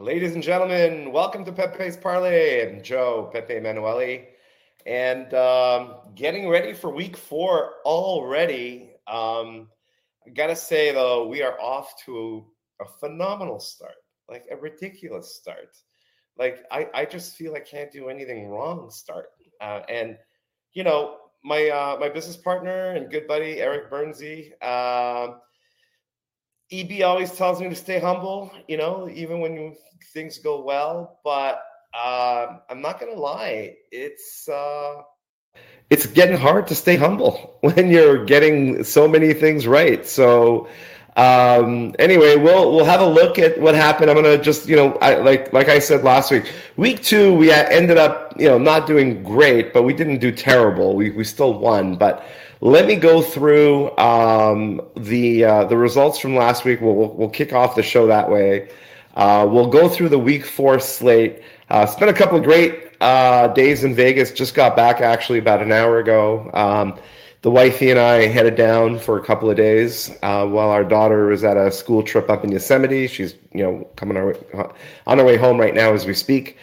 Ladies and gentlemen, welcome to Peppe's Parlay. I'm Joe Pepe Emanuele, and um, getting ready for Week Four already. Um, I gotta say though, we are off to a phenomenal start, like a ridiculous start. Like I, I just feel I can't do anything wrong. Start, uh, and you know, my uh, my business partner and good buddy Eric Bernsey. Uh, EB always tells me to stay humble, you know, even when things go well. But uh, I'm not gonna lie, it's uh, it's getting hard to stay humble when you're getting so many things right. So um, anyway, we'll we'll have a look at what happened. I'm gonna just you know, I, like like I said last week, week two we ended up you know not doing great, but we didn't do terrible. We we still won, but let me go through um, the uh, the results from last week. We'll, we'll, we'll kick off the show that way. Uh, we'll go through the week four slate. Uh, spent a couple of great uh, days in Vegas. Just got back actually about an hour ago. Um, the wifey and I headed down for a couple of days uh, while our daughter was at a school trip up in Yosemite. She's you know coming our way, on her way home right now as we speak.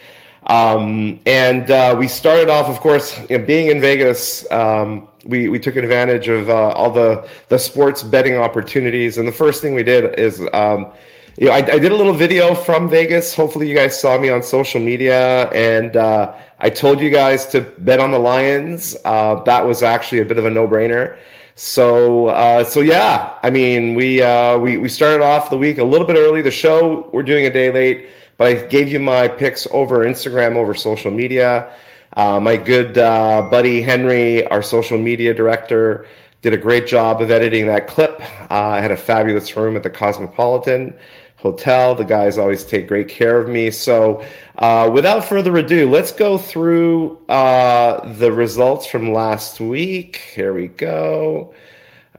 Um, and uh, we started off, of course, you know, being in Vegas. Um, we, we took advantage of uh, all the, the sports betting opportunities. And the first thing we did is, um, you know, I, I, did a little video from Vegas. Hopefully, you guys saw me on social media. And uh, I told you guys to bet on the Lions. Uh, that was actually a bit of a no brainer. So, uh, so yeah, I mean, we, uh, we, we started off the week a little bit early. The show, we're doing a day late but I gave you my picks over Instagram, over social media. Uh, my good uh, buddy Henry, our social media director, did a great job of editing that clip. Uh, I had a fabulous room at the Cosmopolitan Hotel. The guys always take great care of me. So, uh, without further ado, let's go through uh, the results from last week. Here we go.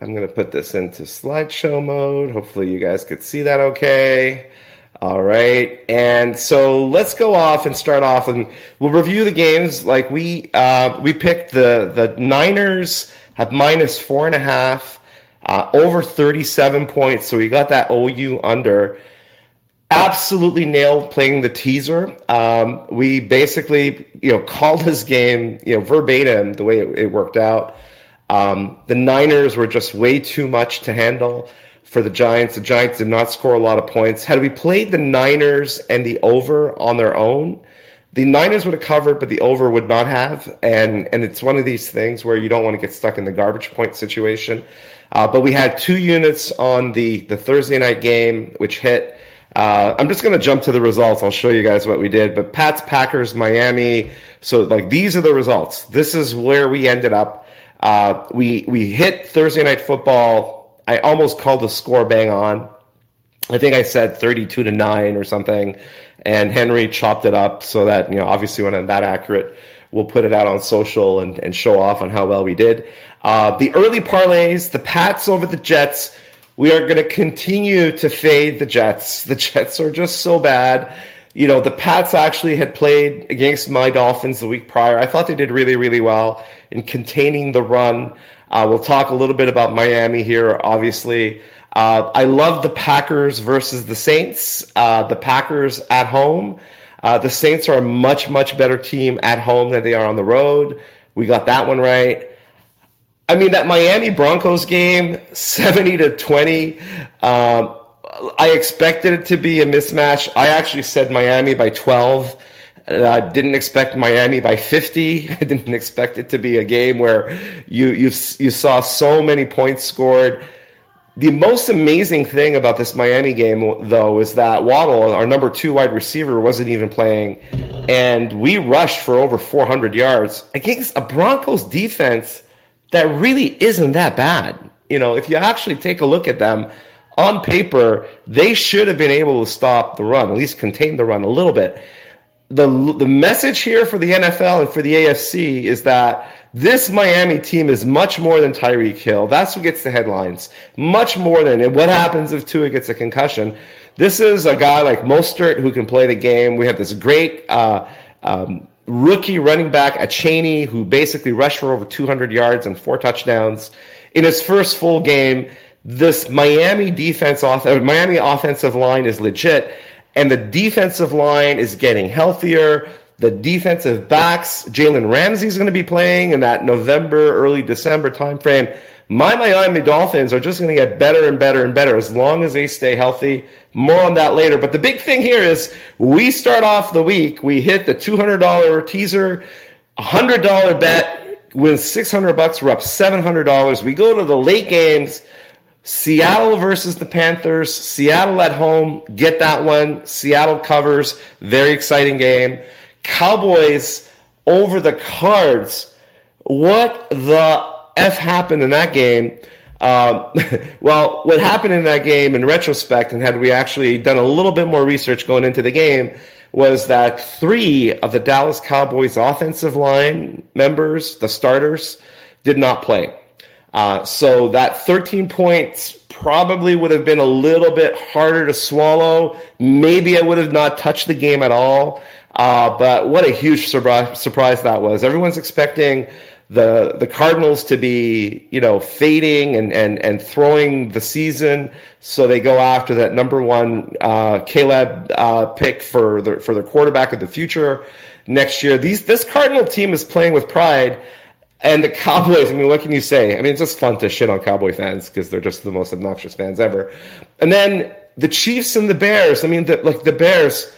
I'm going to put this into slideshow mode. Hopefully, you guys could see that okay. All right, and so let's go off and start off, and we'll review the games. Like we uh, we picked the the Niners have minus four and a half, uh, over thirty seven points. So we got that OU under. Absolutely nailed playing the teaser. Um, we basically you know called this game you know verbatim the way it, it worked out. Um, the Niners were just way too much to handle for the Giants. The Giants did not score a lot of points. Had we played the Niners and the over on their own, the Niners would have covered, but the over would not have. And and it's one of these things where you don't want to get stuck in the garbage point situation. Uh, but we had two units on the the Thursday night game, which hit. Uh, I'm just going to jump to the results. I'll show you guys what we did. But Pats, Packers, Miami. So like these are the results. This is where we ended up. Uh, we we hit Thursday night football I almost called the score bang on. I think I said 32 to 9 or something. And Henry chopped it up so that, you know, obviously when I'm that accurate, we'll put it out on social and, and show off on how well we did. Uh, the early parlays, the Pats over the Jets, we are going to continue to fade the Jets. The Jets are just so bad. You know, the Pats actually had played against my Dolphins the week prior. I thought they did really, really well in containing the run. Uh, we'll talk a little bit about Miami here, obviously. Uh, I love the Packers versus the Saints. Uh, the Packers at home. Uh, the Saints are a much, much better team at home than they are on the road. We got that one right. I mean, that Miami Broncos game, 70 to 20. Um, I expected it to be a mismatch. I actually said Miami by 12. I didn't expect Miami by 50. I didn't expect it to be a game where you you you saw so many points scored. The most amazing thing about this Miami game, though, is that Waddle, our number two wide receiver, wasn't even playing, and we rushed for over 400 yards against a Broncos defense that really isn't that bad. You know, if you actually take a look at them on paper, they should have been able to stop the run, at least contain the run a little bit the the message here for the NFL and for the AFC is that this Miami team is much more than Tyreek Hill. That's what gets the headlines. Much more than what happens if Tua gets a concussion. This is a guy like Mostert who can play the game. We have this great uh, um, rookie running back, Achane, who basically rushed for over 200 yards and four touchdowns in his first full game. This Miami defense, off, Miami offensive line is legit and the defensive line is getting healthier. The defensive backs, Jalen Ramsey is going to be playing in that November, early December timeframe. My Miami Dolphins are just going to get better and better and better as long as they stay healthy. More on that later. But the big thing here is we start off the week, we hit the $200 teaser, $100 bet, win 600 bucks, we're up $700. We go to the late games. Seattle versus the Panthers. Seattle at home. Get that one. Seattle covers. Very exciting game. Cowboys over the cards. What the F happened in that game? Um, well, what happened in that game in retrospect, and had we actually done a little bit more research going into the game, was that three of the Dallas Cowboys offensive line members, the starters, did not play. Uh, so that 13 points probably would have been a little bit harder to swallow. Maybe I would have not touched the game at all. Uh, but what a huge surprise, surprise that was. Everyone's expecting the the Cardinals to be, you know, fading and and and throwing the season, so they go after that number one uh, Caleb uh, pick for the for their quarterback of the future next year. These this Cardinal team is playing with pride. And the Cowboys, I mean, what can you say? I mean, it's just fun to shit on Cowboy fans because they're just the most obnoxious fans ever. And then the Chiefs and the Bears. I mean, the, like the Bears,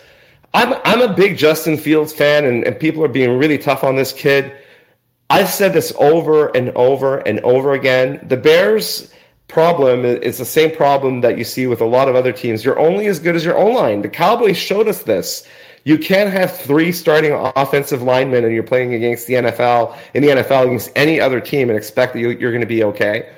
I'm I'm a big Justin Fields fan, and, and people are being really tough on this kid. I've said this over and over and over again. The Bears problem is the same problem that you see with a lot of other teams. You're only as good as your O line. The Cowboys showed us this. You can't have three starting offensive linemen and you're playing against the NFL in the NFL against any other team and expect that you're going to be okay.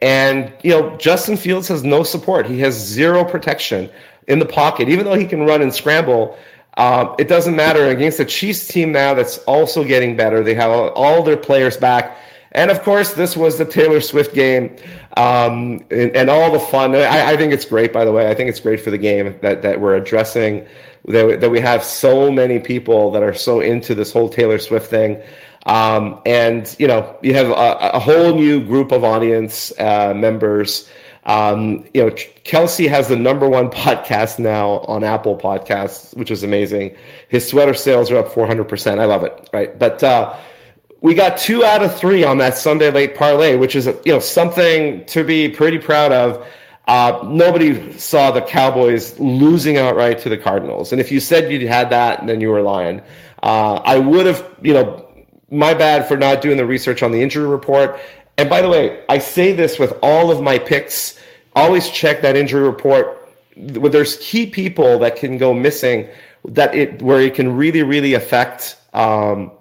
And you know, Justin Fields has no support. He has zero protection in the pocket, even though he can run and scramble. Um, it doesn't matter against the Chiefs team now that's also getting better. They have all their players back. And of course, this was the Taylor Swift game um, and, and, all the fun. I, I, think it's great, by the way. I think it's great for the game that, that we're addressing, that, that we have so many people that are so into this whole Taylor Swift thing. Um, and, you know, you have a, a, whole new group of audience uh, members um, you know, Kelce has the number one podcast now on Apple Podcasts, which is amazing. His sweater sales are up 400%. I love it, right? But uh, we got two out of three on that Sunday late parlay, which is you know something to be pretty proud of. Uh, nobody saw the Cowboys losing outright to the Cardinals, and if you said you had that, then you were lying. Uh, I would have, you know, my bad for not doing the research on the injury report. And by the way, I say this with all of my picks. Always check that injury report. There's key people that can go missing, that it where it can really, really affect um,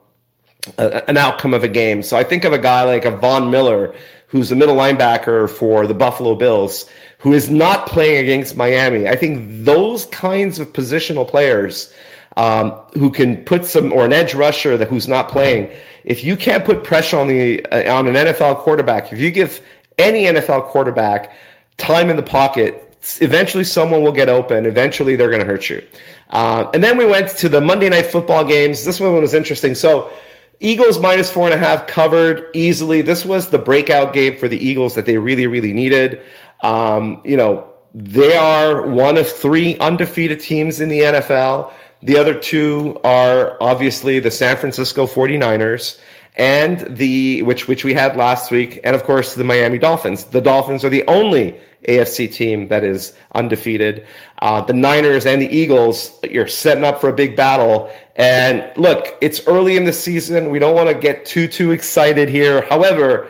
an outcome of a game. So I think of a guy like a Von Miller, who's a middle linebacker for the Buffalo Bills, who is not playing against Miami. I think those kinds of positional players um, who can put some or an edge rusher that who's not playing if you can't put pressure on the uh, on an NFL quarterback, if you give any NFL quarterback time in the pocket, eventually someone will get open. Eventually, they're going to hurt you. Uh, and then we went to the Monday night football games. This one was interesting. So. Eagles minus four and a half covered easily. This was the breakout game for the Eagles that they really, really needed. Um, you know, they are one of three undefeated teams in the NFL. The other two are obviously the San Francisco 49ers and the which which we had last week and of course the Miami Dolphins. The Dolphins are the only AFC team that is undefeated. Uh, the Niners and the Eagles, you're setting up for a big battle. And look, it's early in the season. We don't want to get too too excited here. However,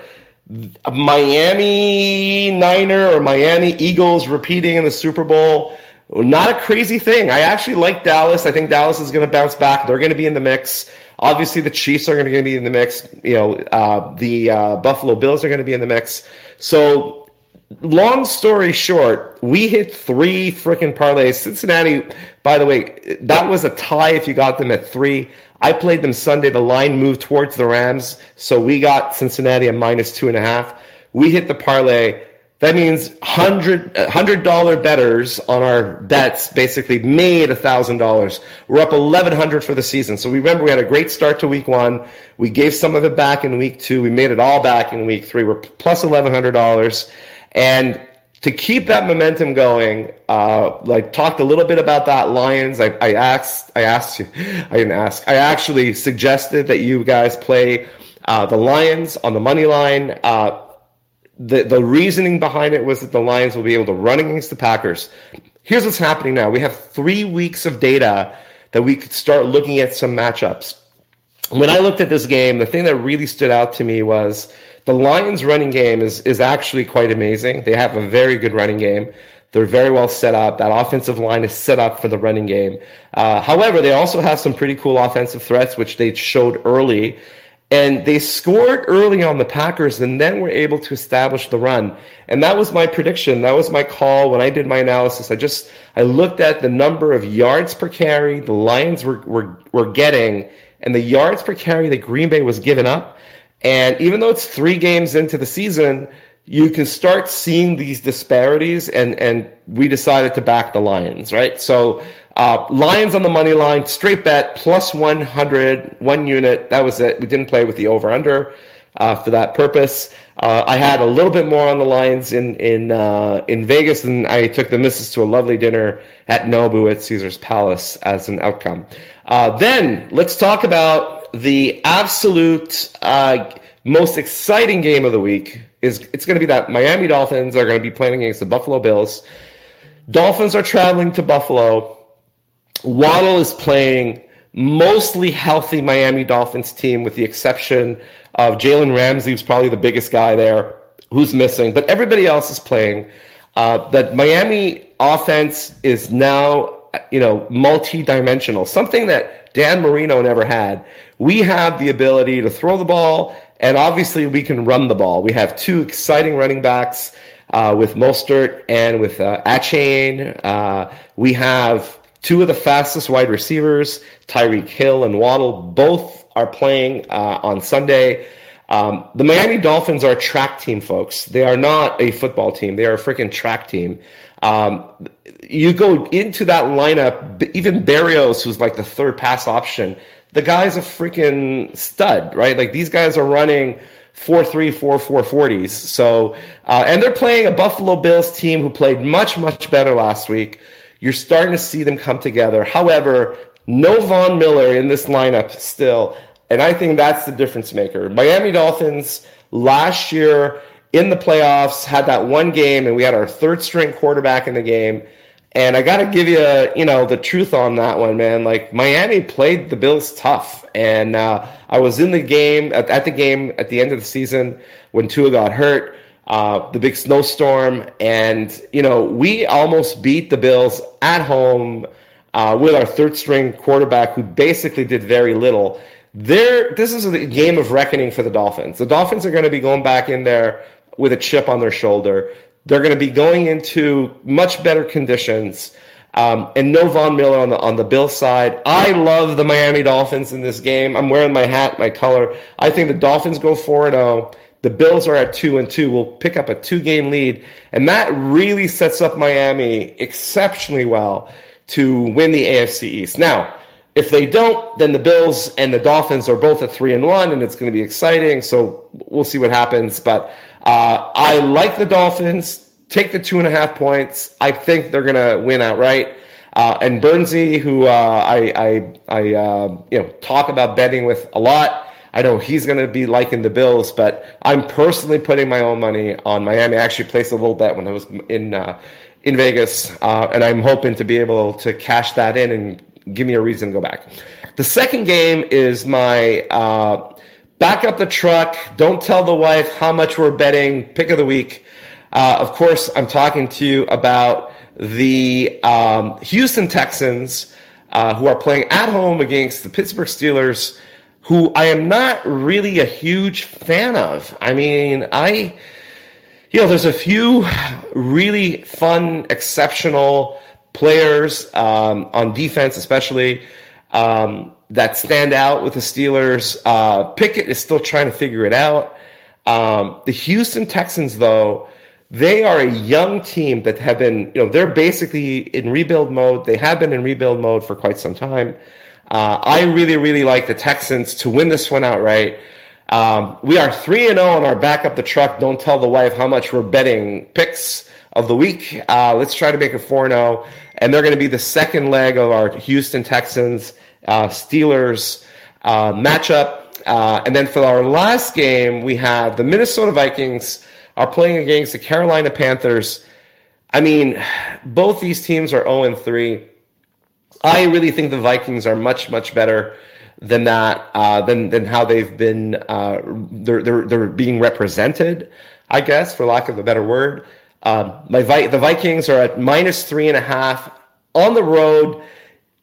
Miami Niner or Miami Eagles repeating in the Super Bowl not a crazy thing. I actually like Dallas. I think Dallas is going to bounce back. They're going to be in the mix. Obviously, the Chiefs are going to be in the mix. You know, uh, the uh, Buffalo Bills are going to be in the mix. So, long story short, we hit three freaking parlays. Cincinnati, by the way, that was a tie if you got them at three. I played them Sunday. The line moved towards the Rams, so we got Cincinnati at minus two and a half. We hit the parlay. That means hundred uh, hundred dollar betters on our bets basically made a thousand dollars. We're up eleven hundred for the season. So we remember we had a great start to week one. We gave some of it back in week two. We made it all back in week three. We're plus eleven hundred dollars, and to keep that momentum going, uh, like talked a little bit about that Lions. I, I asked, I asked you, I didn't ask. I actually suggested that you guys play uh, the Lions on the money line. Uh, the the reasoning behind it was that the Lions will be able to run against the Packers. Here's what's happening now. We have three weeks of data that we could start looking at some matchups. When I looked at this game, the thing that really stood out to me was the Lions' running game is is actually quite amazing. They have a very good running game. They're very well set up. That offensive line is set up for the running game. Uh, however, they also have some pretty cool offensive threats, which they showed early. And they scored early on the Packers and then were able to establish the run. And that was my prediction. That was my call when I did my analysis. I just I looked at the number of yards per carry the Lions were were, were getting and the yards per carry that Green Bay was giving up. And even though it's three games into the season, you can start seeing these disparities. And and we decided to back the Lions, right? So uh, Lions on the money line, straight bet, plus 100, one unit. That was it. We didn't play with the over under uh, for that purpose. Uh, I had a little bit more on the Lions in in uh, in Vegas, and I took the missus to a lovely dinner at Nobu at Caesar's Palace as an outcome. Uh, then let's talk about the absolute uh, most exciting game of the week. Is it's going to be that Miami Dolphins are going to be playing against the Buffalo Bills. Dolphins are traveling to Buffalo. Waddle is playing mostly healthy Miami Dolphins team, with the exception of Jalen Ramsey, who's probably the biggest guy there, who's missing, but everybody else is playing. Uh, that Miami offense is now you know, multi-dimensional, something that Dan Marino never had. We have the ability to throw the ball, and obviously we can run the ball. We have two exciting running backs uh, with Mostert and with uh. Uh, we have two of the fastest wide receivers, Tyreek Hill and Waddle. Both are playing uh, on Sunday. Um, the Miami Dolphins are a track team, folks. They are not a football team. They are a freaking track team. Um, you go into that lineup, even Berrios, who's like the third pass option, the guy's a freaking stud, right? Like these guys are running four three four four forties. So, uh, and they're playing a Buffalo Bills team who played much much better last week. You're starting to see them come together. However, no Von Miller in this lineup still, and I think that's the difference maker. Miami Dolphins last year in the playoffs had that one game, and we had our third string quarterback in the game and I got to give you, you know, the truth on that one, man. Like Miami played the Bills tough, and uh, I was in the game at, at, the game at the end of the season when Tua got hurt, uh, the big snowstorm, and you know we almost beat the Bills at home uh, with our third string quarterback who basically did very little. There, this is a game of reckoning for the Dolphins. The Dolphins are going to be going back in there with a chip on their shoulder. They're going to be going into much better conditions. Um, and no Von Miller on the on the Bill side. I love the Miami Dolphins in this game. I'm wearing my hat, my color. I think the Dolphins go 4 and 0. The Bills are at 2 and 2. We'll pick up a two game lead. And that really sets up Miami exceptionally well to win the AFC East. Now, if they don't, then the Bills and the Dolphins are both at 3 and 1, and it's going to be exciting. So we'll see what happens. But uh, I like the Dolphins. Take the two and a half points. I think they're going to win outright. Uh, and Bernsey, who uh, I I, I uh, you know talk about betting with a lot, I know he's going to be liking the Bills, but I'm personally putting my own money on Miami. I actually placed a little bet when I was in uh, in Vegas, uh, and I'm hoping to be able to cash that in and give me a reason to go back. The second game is my uh, back up the truck. Don't tell the wife how much we're betting. Pick of the week. Uh, of course, I'm talking to you about the um, Houston Texans, uh, who are playing at home against the Pittsburgh Steelers, who I am not really a huge fan of. I mean, I, you know, there's a few really fun, exceptional players um, on defense, especially. Um, that stand out with the Steelers. Uh, Pickett is still trying to figure it out. Um, the Houston Texans, though, they are a young team that have been, you know, they're basically in rebuild mode. They have been in rebuild mode for quite some time. Uh, I really, really like the Texans to win this one outright. Um, we are 3 and 0 on our back up the truck. Don't tell the wife how much we're betting picks of the week. Uh, let's try to make it 4 0. And they're going to be the second leg of our Houston Texans uh, Steelers uh, matchup. Uh, and then for our last game, we have the Minnesota Vikings are playing against the Carolina Panthers. I mean, both these teams are 0 3. I really think the Vikings are much, much better than that, uh, than than how they've been. Uh, they're, they're they're being represented, I guess, for lack of a better word. Um, my Vi- the Vikings are at minus three and a half on the road.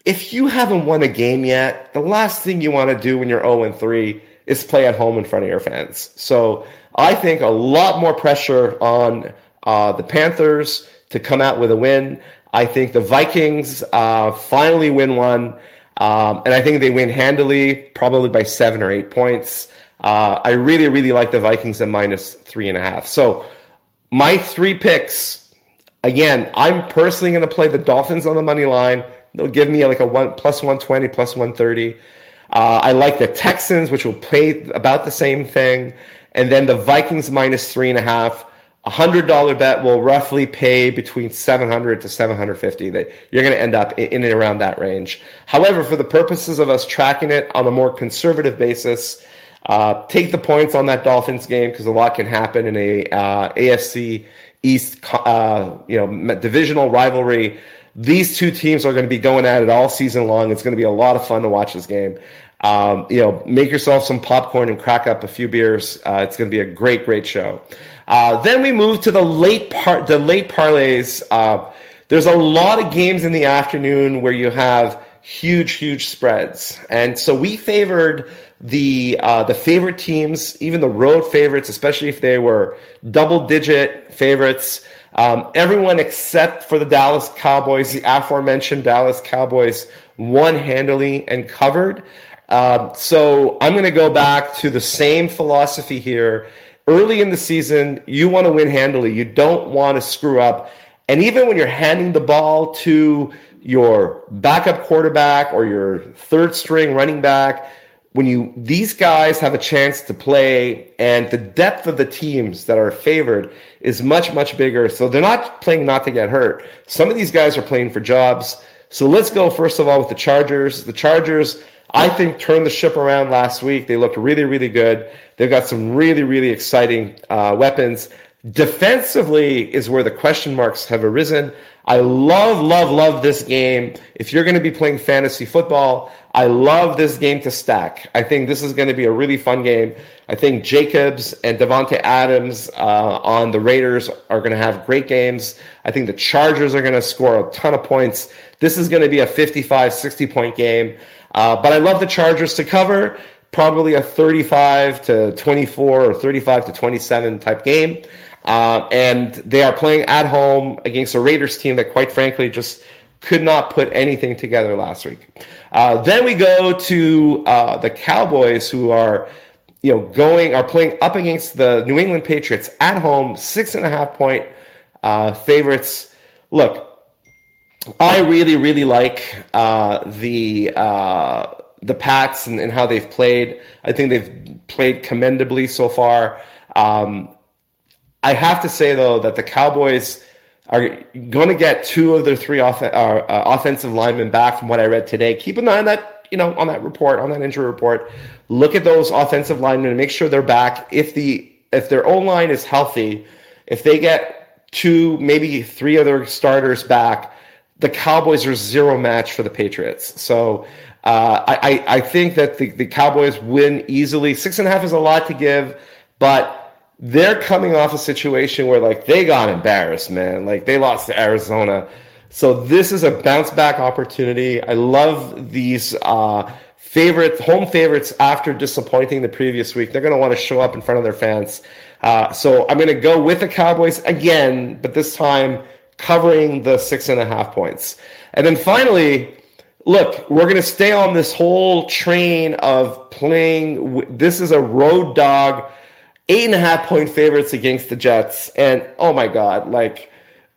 If you haven't won a game yet, the last thing you want to do when you're 0 and 3 is play at home in front of your fans. So I think a lot more pressure on uh, the Panthers to come out with a win. I think the Vikings uh, finally win one, um, and I think they win handily, probably by seven or eight points. Uh, I really, really like the Vikings at minus three and a half. So my three picks. Again, I'm personally going to play the Dolphins on the money line. They'll give me like a one plus 120, plus 130. Uh, I like the Texans, which will pay about the same thing. And then the Vikings minus three and a half. A hundred dollar bet will roughly pay between 700 to 750 that you're going to end up in and around that range. However, for the purposes of us tracking it on a more conservative basis, uh, take the points on that Dolphins game because a lot can happen in a uh, AFC East, uh, you know, divisional rivalry. These two teams are going to be going at it all season long. It's going to be a lot of fun to watch this game. Um, you know, make yourself some popcorn and crack up a few beers. Uh, it's going to be a great, great show. Uh, then we move to the late part, the late parlays. Uh, there's a lot of games in the afternoon where you have huge, huge spreads, and so we favored the uh, the favorite teams, even the road favorites, especially if they were double digit favorites. Um, everyone except for the Dallas Cowboys, the aforementioned Dallas Cowboys, won handily and covered. Uh, so I'm going to go back to the same philosophy here. Early in the season, you want to win handily. You don't want to screw up. And even when you're handing the ball to your backup quarterback or your third string running back, when you these guys have a chance to play and the depth of the teams that are favored is much much bigger. So they're not playing not to get hurt. Some of these guys are playing for jobs. So let's go first of all with the chargers. The chargers i think turned the ship around last week. They looked really really good. They've got some really really exciting uh, weapons. Defensively is where the question marks have arisen i love love love this game if you're going to be playing fantasy football I love this game to stack. I think this is going to be a really fun game. I think Jacobs and Davante Adams uh, on the Raiders are going to have great games. I think the Chargers are going to score a ton of points. This is going to be a 55, 60 point game. Uh, but I love the Chargers to cover, probably a 35 to 24 or 35 to 27 type game. Uh, and they are playing at home against a Raiders team that, quite frankly, just could not put anything together last week. Uh, then we go to uh, the Cowboys, who are, you know, going are playing up against the New England Patriots at home, six and a half point uh, favorites. Look, I really, really like uh, the the Pats and, and, how they've played. I think they've played commendably so far. Um, I have to say though that the Cowboys are going to get two of their three off, uh, uh, offensive linemen back from what I read today. Keep an eye on that, you know, on that report, on that injury report. Look at those offensive linemen and make sure they're back. If the if their O line is healthy, if they get two, maybe three other starters back, the Cowboys are zero match for the Patriots. So uh, I, I think that the, the Cowboys win easily. Six and a half is a lot to give, but they're coming off a situation where like they got embarrassed, man. Like they lost to Arizona. So this is a bounce back opportunity. I love these uh, favorite home favorites after disappointing the previous week. They're going to want to show up in front of their fans. Uh, so I'm going to go with the Cowboys again, but this time covering the six and a half points. And then finally, look, we're going to stay on this whole train of playing. This is a road dog eight and a half point favorites against the Jets. And oh my God, like,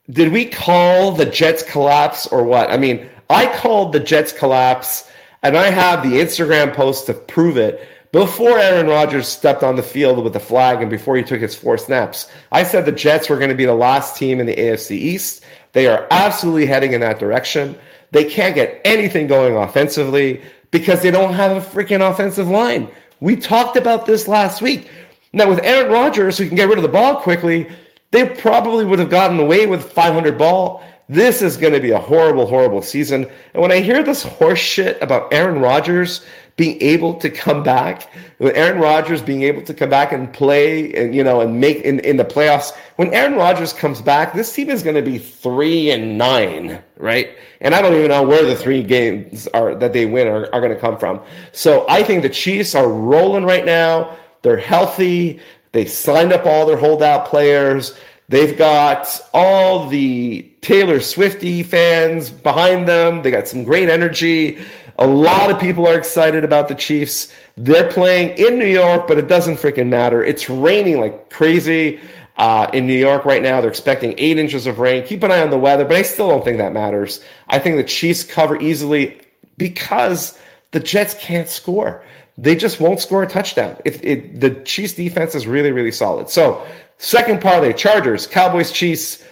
did we call the Jets collapse or what? I mean, I called the Jets collapse and I have the Instagram post to prove it. before Aaron Rodgers stepped on the field with the flag and before he took his four snaps. I said the Jets were going to be the last team in the AFC East. They are absolutely heading in that direction. They can't get anything going offensively because they don't have a freaking offensive line. We talked about this last week. Now, with Aaron Rodgers, who can get rid of the ball quickly, they probably would have gotten away with 500 ball. This is going to be a horrible, horrible season. And when I hear this horse shit about Aaron Rodgers being able to come back, with Aaron Rodgers being able to come back and play and you know and make in, in the playoffs, when Aaron Rodgers comes back, this team is going to be three and nine, right? And I don't even know where the three games are that they win are, are going to come from. So I think the Chiefs are rolling right now. They're healthy. They signed up all their holdout players. They've got all the Taylor Swifty fans behind them. They got some great energy. A lot of people are excited about the Chiefs. They're playing in New York, but it doesn't freaking matter. It's raining like crazy uh, in New York right now. They're expecting eight inches of rain. Keep an eye on the weather, but I still don't think that matters. I think the Chiefs cover easily because the Jets can't score they just won't score a touchdown. If the Chiefs defense is really, really solid. So second parlay, Chargers, Cowboys, Chiefs,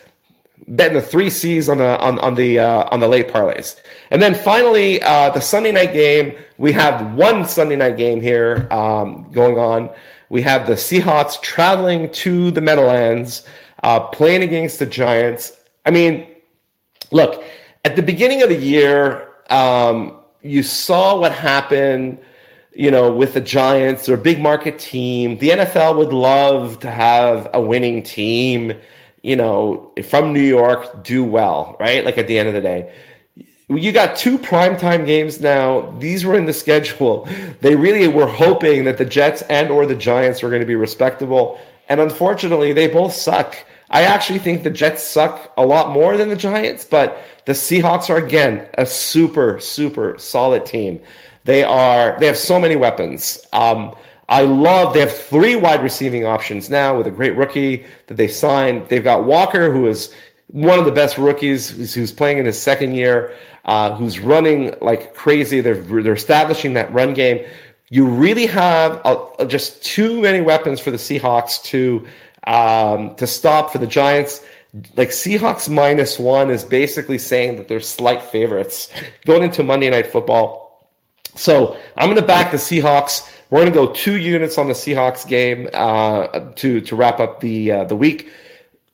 betting the three C's on the on, on the uh, on the late parlays. And then finally, uh, the Sunday night game. We have one Sunday night game here um, going on. We have the Seahawks traveling to the Meadowlands, uh, playing against the Giants. I mean, look, at the beginning of the year, um, you saw what happened you know, with the Giants, a big market team. The NFL would love to have a winning team, you know, from New York do well, right? Like at the end of the day. You got two primetime games now. These were in the schedule. They really were hoping that the Jets and or the Giants were going to be respectable. And unfortunately, they both suck. I actually think the Jets suck a lot more than the Giants, but the Seahawks are again a super, super solid team. They are they have so many weapons. Um, I love they have three wide receiving options now with a great rookie that they signed. They've got Walker, who is one of the best rookies, who's, who's playing in his second year, uh, who's running like crazy. They're they're establishing that run game. You really have a, just too many weapons for the Seahawks to um, to stop for the Giants. Like Seahawks minus one is basically saying that they're slight favorites going into Monday Night Football. So I'm going to back the Seahawks. We're going to go two units on the Seahawks game uh, to to wrap up the uh, the week.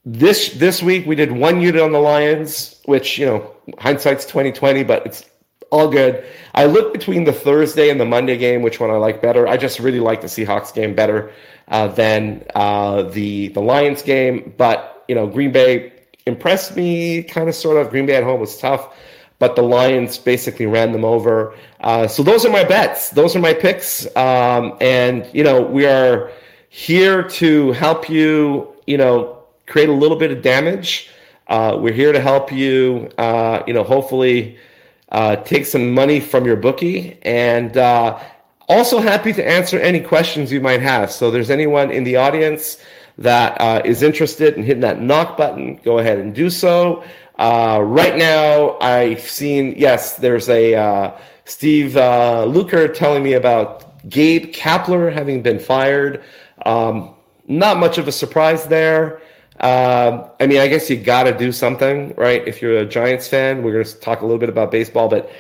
This this week we did one unit on the Lions, which you know hindsight's 2020, but it's all good. I look between the Thursday and the Monday game, which one I like better. I just really like the Seahawks game better uh, than uh, the the Lions game. But you know, Green Bay impressed me, kind of sort of. Green Bay at home was tough, but the Lions basically ran them over. Uh, so those are my bets. Those are my picks. Um, and you know, we are here to help you. You know, create a little bit of damage. Uh, we're here to help you. Uh, you know, hopefully, uh, take some money from your bookie, and uh, also happy to answer any questions you might have. So, there's anyone in the audience that uh, is interested in hitting that knock button, go ahead and do so. Right now, I've seen yes, there's a Steve uh, Luker telling me about Gabe Kapler having been fired. Um, not much of a surprise there. Uh, I mean, I guess you got to do something, right? If you're a Giants fan, we're going to talk a little bit about baseball, but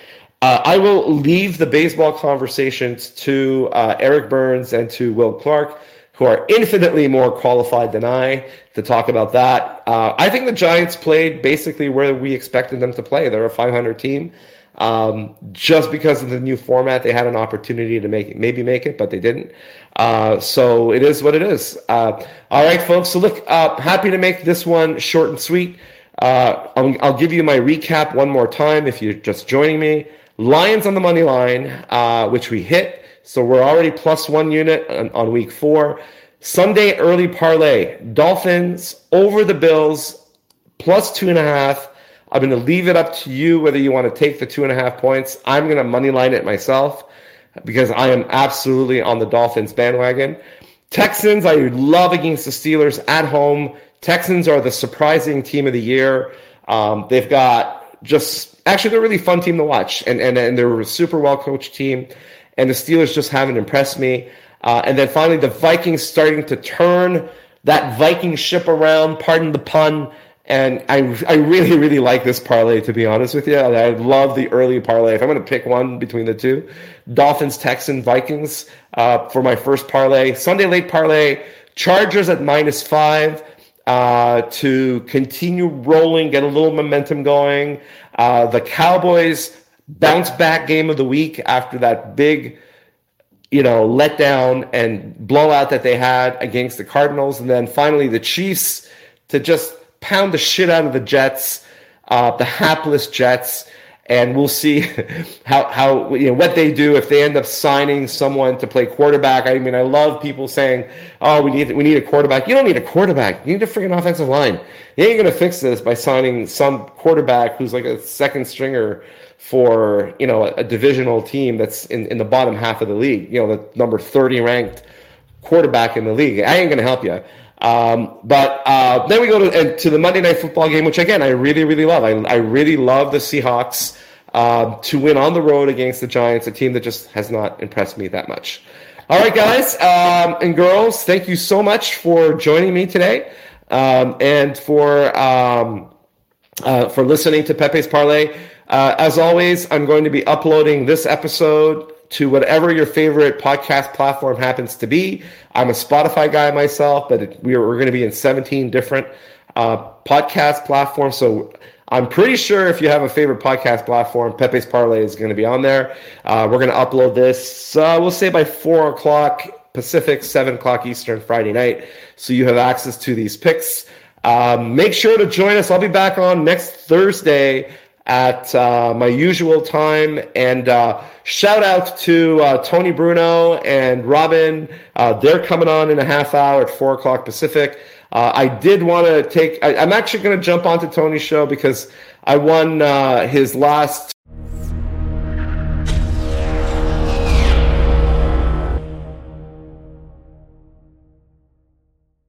uh, I will leave the baseball conversations to uh, Eric Burns and to Will Clark, who are infinitely more qualified than I to talk about that. Uh, I think the Giants played basically where we expected them to play. They're a 500 team. Um, just because of the new format, they had an opportunity to make it, maybe make it, but they didn't. Uh, so it is what it is. Uh, all right, folks. So look, uh, happy to make this one short and sweet. Uh, I'll, I'll, give you my recap one more time if you're just joining me. Lions on the money line, uh, which we hit. So we're already plus one unit on, on week four. Sunday early parlay: Dolphins over the Bills, plus two and a half. I'm going to leave it up to you whether you want to take the two and a half points. I'm going to money line it myself because I am absolutely on the Dolphins bandwagon. Texans, I love against the Steelers at home. Texans are the surprising team of the year. Um, they've got just actually they're a really fun team to watch, and and and they're a super well coached team. And the Steelers just haven't impressed me. Uh, and then finally, the Vikings starting to turn that Viking ship around, pardon the pun. And I, I really, really like this parlay, to be honest with you. I love the early parlay. If I'm going to pick one between the two, Dolphins, Texans, Vikings uh, for my first parlay. Sunday late parlay, Chargers at minus five uh, to continue rolling, get a little momentum going. Uh, the Cowboys bounce back game of the week after that big you know, letdown and blowout that they had against the Cardinals. And then finally the Chiefs to just pound the shit out of the Jets, uh, the hapless Jets. And we'll see how, how you know what they do if they end up signing someone to play quarterback. I mean, I love people saying, "Oh, we need we need a quarterback." You don't need a quarterback. You need a freaking offensive line. You ain't gonna fix this by signing some quarterback who's like a second stringer for you know a, a, divisional team that's in, in the bottom half of the league. You know, the number thirty ranked quarterback in the league. I ain't to help you. Um, but uh, then we go to, to the Monday Night Football game, which again I really really love. I, I really love the Seahawks uh, to win on the road against the Giants, a team that just has not impressed me that much. All right, guys um, and girls, thank you so much for joining me today um, and for um, uh, for listening to Peppe's Parlay. Uh, as always, I'm going to be uploading this episode to whatever your favorite podcast platform happens to be. I'm a Spotify guy myself, but we are, we're going to be in 17 different uh, podcast platforms. So I'm pretty sure if you have a favorite podcast platform, Peppe's Parlay is going to be on there. Uh, we're going to upload this, uh, we'll say by 4 o'clock Pacific, 7 o'clock Eastern Friday night. So you have access to these picks. Um, make sure to join us. I'll be back on next Thursday at uh, my usual time. And uh, shout out to uh, Tony Bruno and Robin. Uh, they're coming on in a half hour at four o'clock Pacific. Uh, I did want to take. I, am actually going to jump onto Tony's show because I won uh, his last